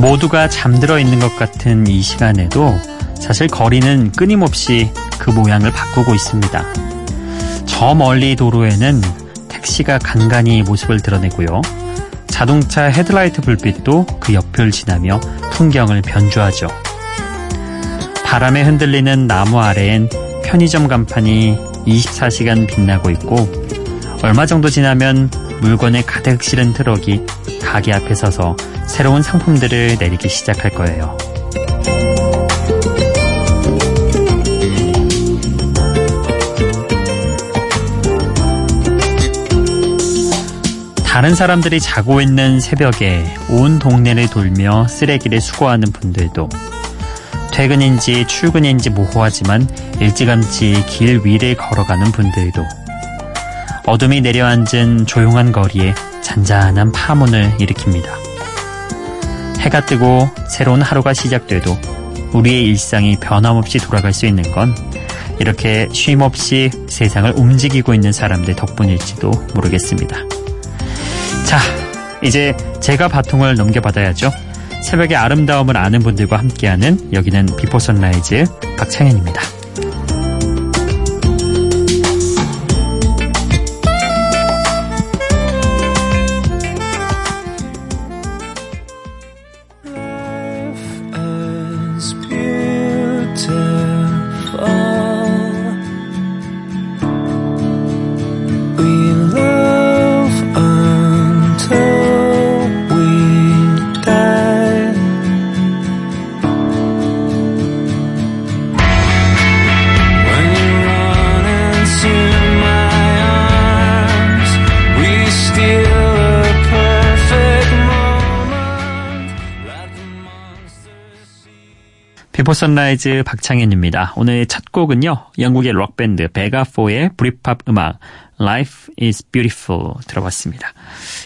모두가 잠들어 있는 것 같은 이 시간에도 사실 거리는 끊임없이 그 모양을 바꾸고 있습니다. 저 멀리 도로에는 택시가 간간히 모습을 드러내고요. 자동차 헤드라이트 불빛도 그 옆을 지나며 풍경을 변주하죠. 바람에 흔들리는 나무 아래엔 편의점 간판이 24시간 빛나고 있고 얼마 정도 지나면 물건에 가득 실은 트럭이 가게 앞에 서서 새로운 상품들을 내리기 시작할 거예요. 다른 사람들이 자고 있는 새벽에 온 동네를 돌며 쓰레기를 수거하는 분들도 퇴근인지 출근인지 모호하지만 일찌감치 길 위를 걸어가는 분들도 어둠이 내려앉은 조용한 거리에 잔잔한 파문을 일으킵니다. 해가 뜨고 새로운 하루가 시작돼도 우리의 일상이 변함없이 돌아갈 수 있는 건 이렇게 쉼 없이 세상을 움직이고 있는 사람들 덕분일지도 모르겠습니다. 자, 이제 제가 바통을 넘겨받아야죠. 새벽의 아름다움을 아는 분들과 함께하는 여기는 비포 선라이즈 박창현입니다. 비포 선라이즈 박창현입니다. 오늘 첫 곡은요. 영국의 록밴드 베가포의 브릿팝 음악 Life is Beautiful 들어봤습니다.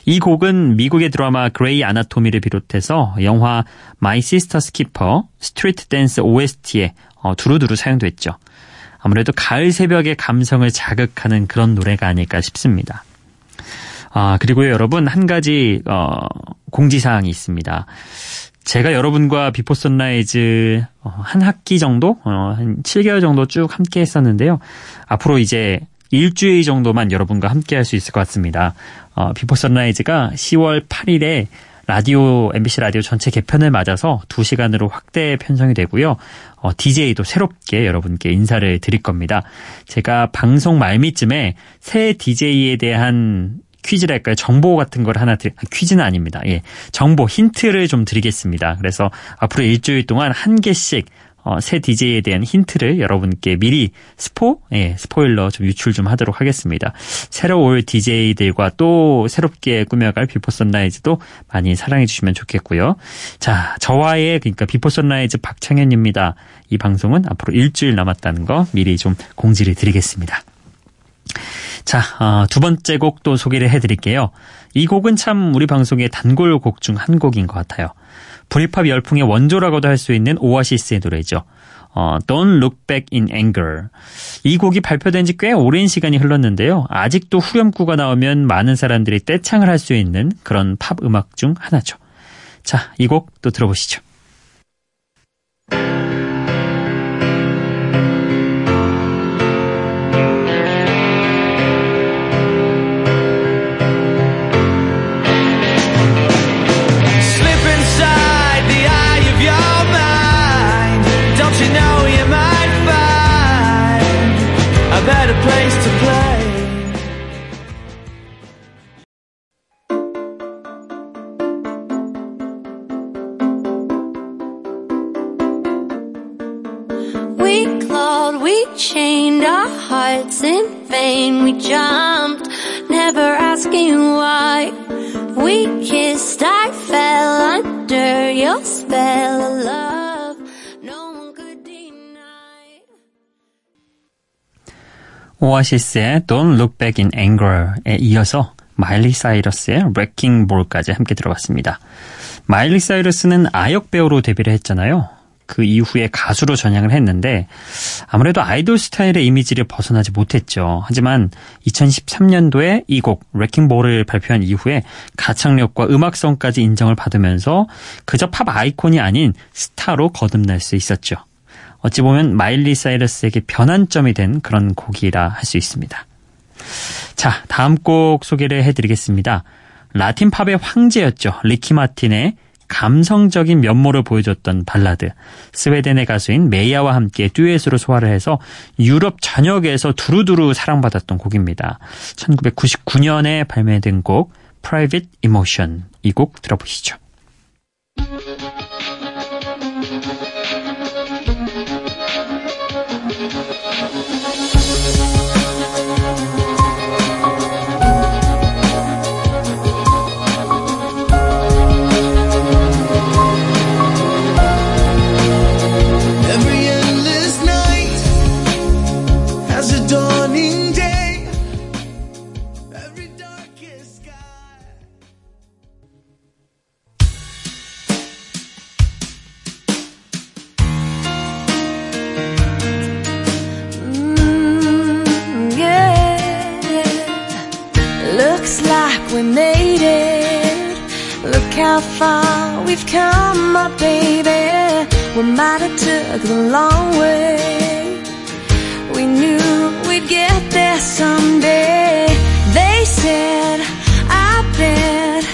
이 곡은 미국의 드라마 그레이 아나토미를 비롯해서 영화 My Sister's Keeper, Street Dance OST에 어, 두루두루 사용됐죠. 아무래도 가을 새벽의 감성을 자극하는 그런 노래가 아닐까 싶습니다. 아, 그리고요, 여러분, 한 가지, 어, 공지사항이 있습니다. 제가 여러분과 비포 선라이즈 어, 한 학기 정도, 어, 한 7개월 정도 쭉 함께 했었는데요. 앞으로 이제 일주일 정도만 여러분과 함께 할 수 있을 것 같습니다. 어, 비포 선라이즈가 10월 8일에 라디오, MBC 라디오 전체 개편을 맞아서 2시간으로 확대 편성이 되고요. 어, DJ도 새롭게 여러분께 인사를 드릴 겁니다. 제가 방송 말미쯤에 새 DJ에 대한 퀴즈랄까요? 정보 같은 걸 하나 드리, 퀴즈는 아닙니다. 예. 정보, 힌트를 좀 드리겠습니다. 그래서 앞으로 일주일 동안 한 개씩 어, 새 DJ에 대한 힌트를 여러분께 미리 스포, 예, 스포일러 좀 유출 좀 하도록 하겠습니다. 새로 올 DJ들과 또 새롭게 꾸며갈 비포 선라이즈도 많이 사랑해 주시면 좋겠고요. 자, 저와의 그러니까 비포 선라이즈 박창현입니다. 이 방송은 앞으로 일주일 남았다는 거 미리 좀 공지를 드리겠습니다. 자, 어, 두 번째 곡도 소개를 해드릴게요. 이 곡은 참 우리 방송의 단골곡 중 한 곡인 것 같아요. 브리팝 열풍의 원조라고도 할 수 있는 오아시스의 노래죠. 어, Don't Look Back in Anger. 이 곡이 발표된 지 꽤 오랜 시간이 흘렀는데요. 아직도 후렴구가 나오면 많은 사람들이 떼창을 할 수 있는 그런 팝 음악 중 하나죠. 자, 이 곡 또 들어보시죠. Chained our hearts in vain. We jumped, never asking why. We kissed, I fell under your spell of love. No one could deny. 오아시스의 Don't Look Back in Anger에 이어서 마일리 사이러스의 Wrecking Ball까지 함께 들어봤습니다. 마일리 사이러스는 아역 배우로 데뷔를 했잖아요. 그 이후에 가수로 전향을 했는데 아무래도 아이돌 스타일의 이미지를 벗어나지 못했죠. 하지만 2013년도에 이 곡 Wrecking Ball을 발표한 이후에 가창력과 음악성까지 인정을 받으면서 그저 팝 아이콘이 아닌 스타로 거듭날 수 있었죠. 어찌 보면 마일리 사이러스에게 변환점이 된 그런 곡이라 할 수 있습니다. 자, 다음 곡 소개를 해드리겠습니다. 라틴 팝의 황제였죠. 리키 마틴의 감성적인 면모를 보여줬던 발라드. 스웨덴의 가수인 메이아와 함께 듀엣으로 소화를 해서 유럽 전역에서 두루두루 사랑받았던 곡입니다. 1999년에 발매된 곡 Private Emotion. 이 곡 들어보시죠. The long way. We knew we'd get there someday. They said, I bet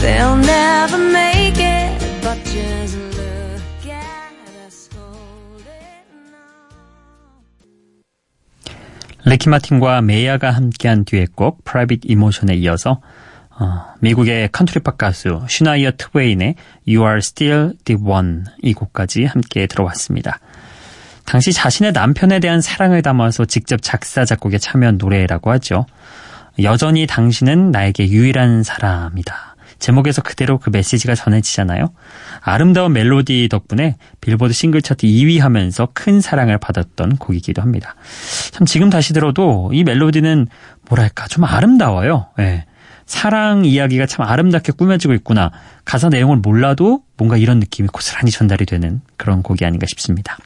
they'll never make it, but just look at us holding on. 레키 마틴과 메이아가 함께한 듀엣곡 Private Emotion에 이어서 어, 미국의 컨트리팝 가수 슈나이어 트웨인의 You Are Still the One 이 곡까지 함께 들어왔습니다. 당시 자신의 남편에 대한 사랑을 담아서 직접 작사 작곡에 참여한 노래라고 하죠. 여전히 당신은 나에게 유일한 사람이다. 제목에서 그대로 그 메시지가 전해지잖아요. 아름다운 멜로디 덕분에 빌보드 싱글 차트 2위 하면서 큰 사랑을 받았던 곡이기도 합니다. 참 지금 다시 들어도 이 멜로디는 뭐랄까 좀 아름다워요. 예. 사랑 이야기가 참 아름답게 꾸며지고 있구나. 가사 내용을 몰라도 뭔가 이런 느낌이 고스란히 전달이 되는 그런 곡이 아닌가 싶습니다.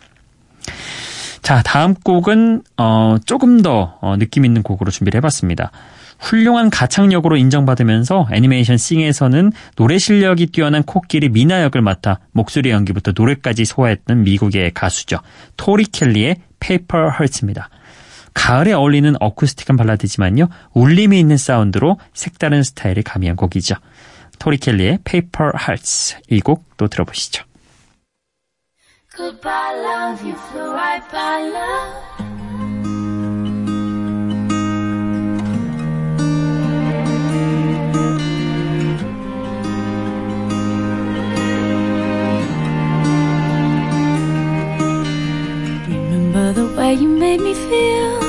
자, 다음 곡은 어, 조금 더 어, 느낌 있는 곡으로 준비를 해봤습니다. 훌륭한 가창력으로 인정받으면서 애니메이션 싱에서는 노래 실력이 뛰어난 코끼리 미나 역을 맡아 목소리 연기부터 노래까지 소화했던 미국의 가수죠. 토리 켈리의 Paper Hurts입니다. 가을에 어울리는 어쿠스틱한 발라드지만요. 울림이 있는 사운드로 색다른 스타일을 가미한 곡이죠. 토리 켈리의 Paper Hearts 이 곡 또 들어보시죠. Goodbye love, you flew right by love. Remember the way you made me feel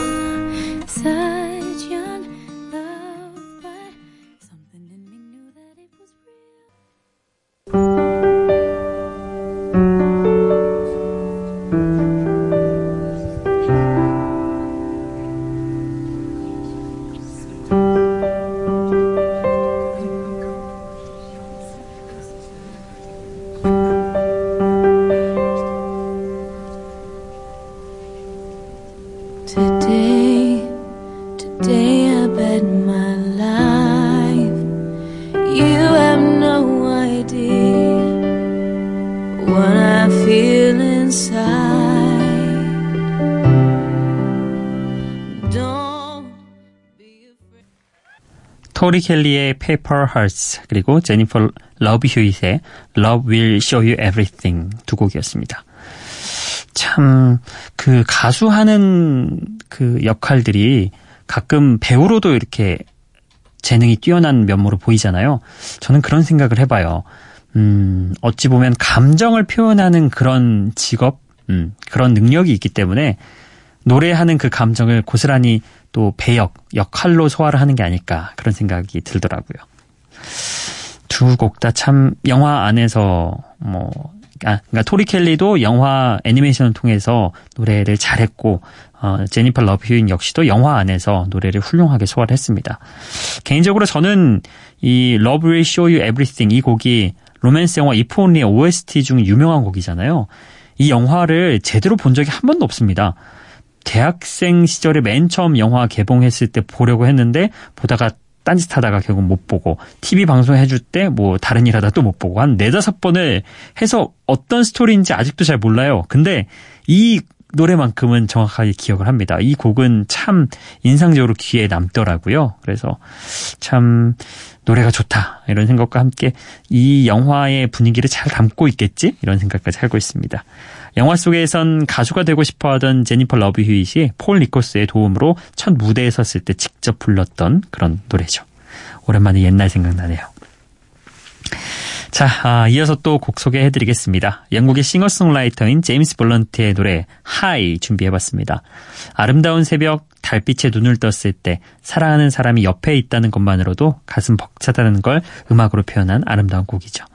토리 켈리의 Paper Hearts 그리고 제니퍼 러브 휴잇의 Love Will Show You Everything 두 곡이었습니다. 참 그 가수하는 그 역할들이 가끔 배우로도 이렇게 재능이 뛰어난 면모로 보이잖아요. 저는 그런 생각을 해봐요. 음, 어찌 보면 감정을 표현하는 그런 직업, 음, 그런 능력이 있기 때문에 노래하는 그 감정을 고스란히 또 배역, 역할로 소화를 하는 게 아닐까 그런 생각이 들더라고요. 두 곡 다 참 영화 안에서 뭐 아, 그러니까 토리 켈리도 영화 애니메이션을 통해서 노래를 잘했고 어, 제니퍼 러브 휴잇 역시도 영화 안에서 노래를 훌륭하게 소화를 했습니다. 개인적으로 저는 이 Love Will Show You Everything 이 곡이 로맨스 영화 If Only의 OST 중 유명한 곡이잖아요. 이 영화를 제대로 본 적이 한 번도 없습니다. 대학생 시절에 맨 처음 영화 개봉했을 때 보려고 했는데 보다가 딴짓 하다가 결국 못 보고 TV 방송 해줄 때 뭐 다른 일 하다 또 못 보고 한 네다섯 번을 해서 어떤 스토리인지 아직도 잘 몰라요. 근데 이 노래만큼은 정확하게 기억을 합니다. 이 곡은 참 인상적으로 귀에 남더라고요. 그래서 참 노래가 좋다 이런 생각과 함께 이 영화의 분위기를 잘 담고 있겠지 이런 생각까지 하고 있습니다. 영화 속에선 가수가 되고 싶어하던 제니퍼 러브 휴잇이 폴 니콜스의 도움으로 첫 무대에 섰을 때 직접 불렀던 그런 노래죠. 오랜만에 옛날 생각나네요. 자, 아, 이어서 또 곡 소개해드리겠습니다. 영국의 싱어송라이터인 제임스 블런트의 노래 High 준비해봤습니다. 아름다운 새벽 달빛에 눈을 떴을 때 사랑하는 사람이 옆에 있다는 것만으로도 가슴 벅차다는 걸 음악으로 표현한 아름다운 곡이죠.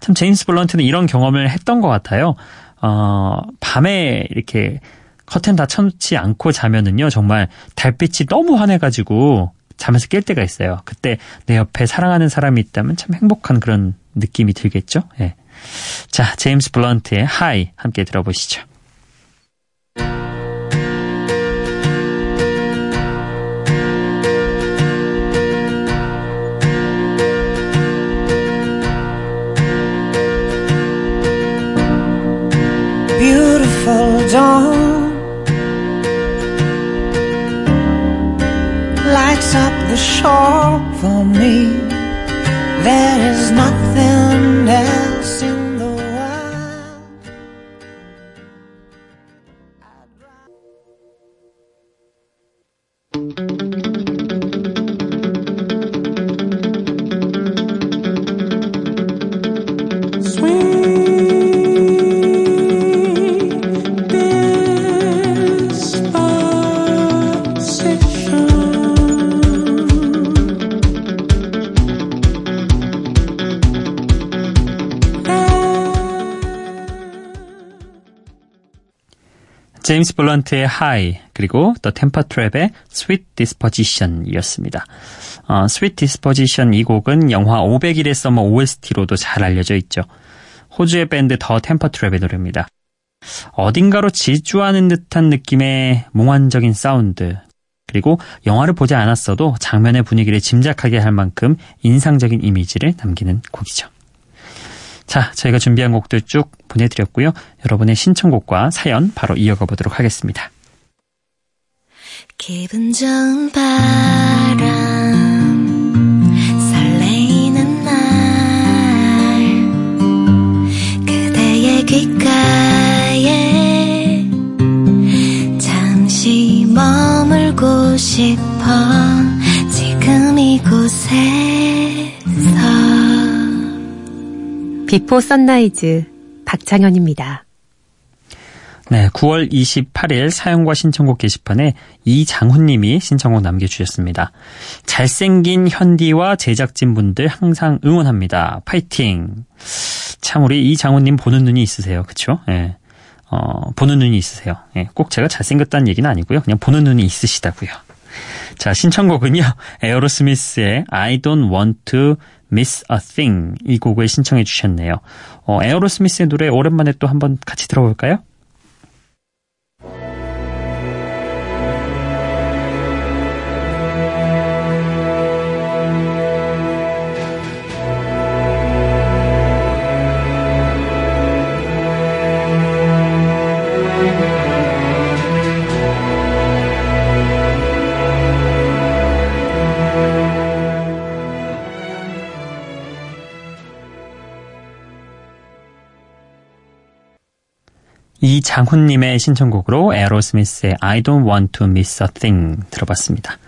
참 제임스 블런트는 이런 경험을 했던 것 같아요. 어, 밤에 이렇게 커튼 다 쳐놓지 않고 자면은요, 정말 달빛이 너무 환해가지고 잠에서 깰 때가 있어요. 그때 내 옆에 사랑하는 사람이 있다면 참 행복한 그런 느낌이 들겠죠? 예. 자, 제임스 블런트의 High 함께 들어보시죠. beautiful dawn lights up the shore for me. There is nothing else 제임스 블런트의 High 그리고 Temper Trap의 Sweet Disposition이었습니다. 어, Sweet Disposition 이 곡은 영화 500일의 서머 OST로도 잘 알려져 있죠. 호주의 밴드 더 템퍼 트랩의 노래입니다. 어딘가로 질주하는 듯한 느낌의 몽환적인 사운드 그리고 영화를 보지 않았어도 장면의 분위기를 짐작하게 할 만큼 인상적인 이미지를 남기는 곡이죠. 자, 저희가 준비한 곡들 쭉 보내드렸고요. 여러분의 신청곡과 사연 바로 이어가 보도록 하겠습니다. 기분 좋은 바람 설레이는 날 그대의 귓가에 잠시 머물고 싶 비포 선라이즈 박창현입니다. 네, 9월 28일 사연과 신청곡 게시판에 이장훈님이 신청곡 남겨주셨습니다. 잘생긴 현디와 제작진분들 항상 응원합니다. 파이팅! 참 우리 이장훈님 보는 눈이 있으세요. 그쵸? 예. 어, 보는 눈이 있으세요. 예, 꼭 제가 잘생겼다는 얘기는 아니고요. 그냥 보는 눈이 있으시다고요. 자, 신청곡은요. 에어로스미스의 I don't want to Miss a Thing 이 곡을 신청해 주셨네요. 어, 에어로스미스의 노래 오랜만에 또 한번 같이 들어볼까요? 이장훈님의 신청곡으로 에어로스미스의 I don't want to miss a thing 들어봤습니다.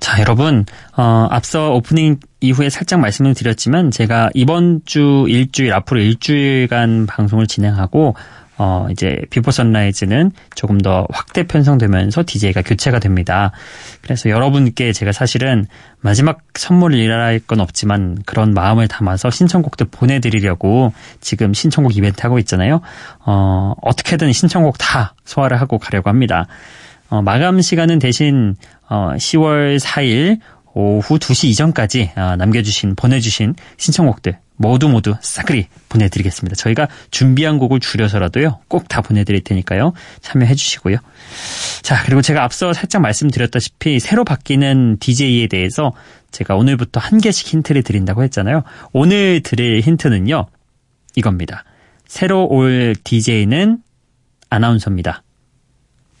자, 여러분, 어, 앞서 오프닝 이후에 살짝 말씀을 드렸지만 제가 이번 주 일주일, 앞으로 일주일간 방송을 진행하고 어, 이제 비포 선라이즈는 조금 더 확대 편성되면서 DJ가 교체가 됩니다. 그래서 여러분께 제가 사실은 마지막 선물이랄 건 없지만 그런 마음을 담아서 신청곡들 보내드리려고 지금 신청곡 이벤트 하고 있잖아요. 어, 어떻게든 신청곡 다 소화를 하고 가려고 합니다. 어, 마감 시간은 대신 어, 10월 4일 오후 2시 이전까지 어, 남겨주신 보내주신 신청곡들 모두 모두 싸그리 보내드리겠습니다. 저희가 준비한 곡을 줄여서라도요, 꼭 다 보내드릴 테니까요, 참여해 주시고요. 자, 그리고 제가 앞서 살짝 말씀드렸다시피 새로 바뀌는 DJ에 대해서 제가 오늘부터 한 개씩 힌트를 드린다고 했잖아요. 오늘 드릴 힌트는요, 이겁니다. 새로 올 DJ는 아나운서입니다.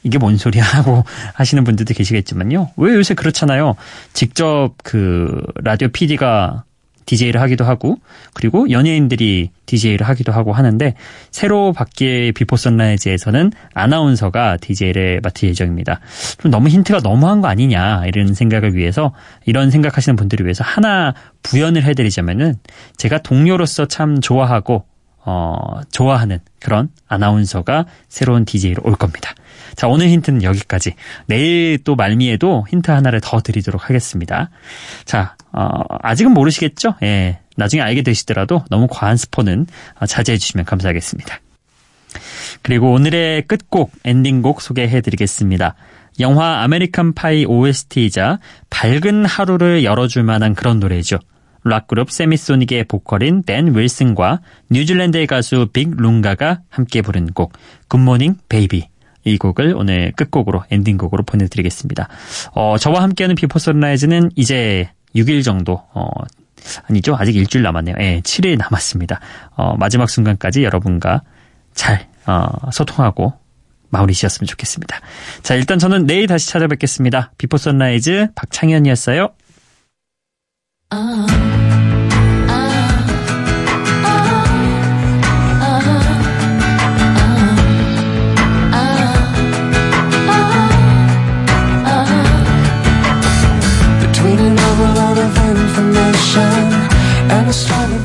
이게 뭔 소리야 하고 하시는 분들도 계시겠지만요. 왜 요새 그렇잖아요. 직접 그 라디오 PD가 DJ를 하기도 하고 그리고 연예인들이 DJ를 하기도 하고 하는데 새로 바뀔 비포 선라이즈에서는 아나운서가 DJ를 맡을 예정입니다. 좀 너무 힌트가 너무한 거 아니냐 이런 생각을 위해서 이런 생각하시는 분들을 위해서 하나 부연을 해드리자면은 제가 동료로서 참 좋아하고 어 좋아하는 그런 아나운서가 새로운 DJ로 올 겁니다. 자, 오늘 힌트는 여기까지. 내일 또 말미에도 힌트 하나를 더 드리도록 하겠습니다. 자, 어, 아직은 모르시겠죠? 예. 나중에 알게 되시더라도 너무 과한 스포는 어, 자제해 주시면 감사하겠습니다. 그리고 오늘의 끝곡, 엔딩곡 소개해 드리겠습니다. 영화 American Pie OST이자 밝은 하루를 열어줄 만한 그런 노래죠. 락그룹 세미소닉의 보컬인 댄 윌슨과 뉴질랜드의 가수 빅 룽가가 함께 부른 곡 Good Morning Baby 이 곡을 오늘 끝곡으로 엔딩곡으로 보내드리겠습니다. 어, 저와 함께하는 Before Sunrise는 이제 6일 정도 어, 아니죠 아직 일주일 남았네요. 예, 7일 남았습니다. 어, 마지막 순간까지 여러분과 잘 어, 소통하고 마무리 지었으면 좋겠습니다. 자 일단 저는 내일 다시 찾아뵙겠습니다. Before Sunrise 박창현이었어요. Between an overload of information and a struggle.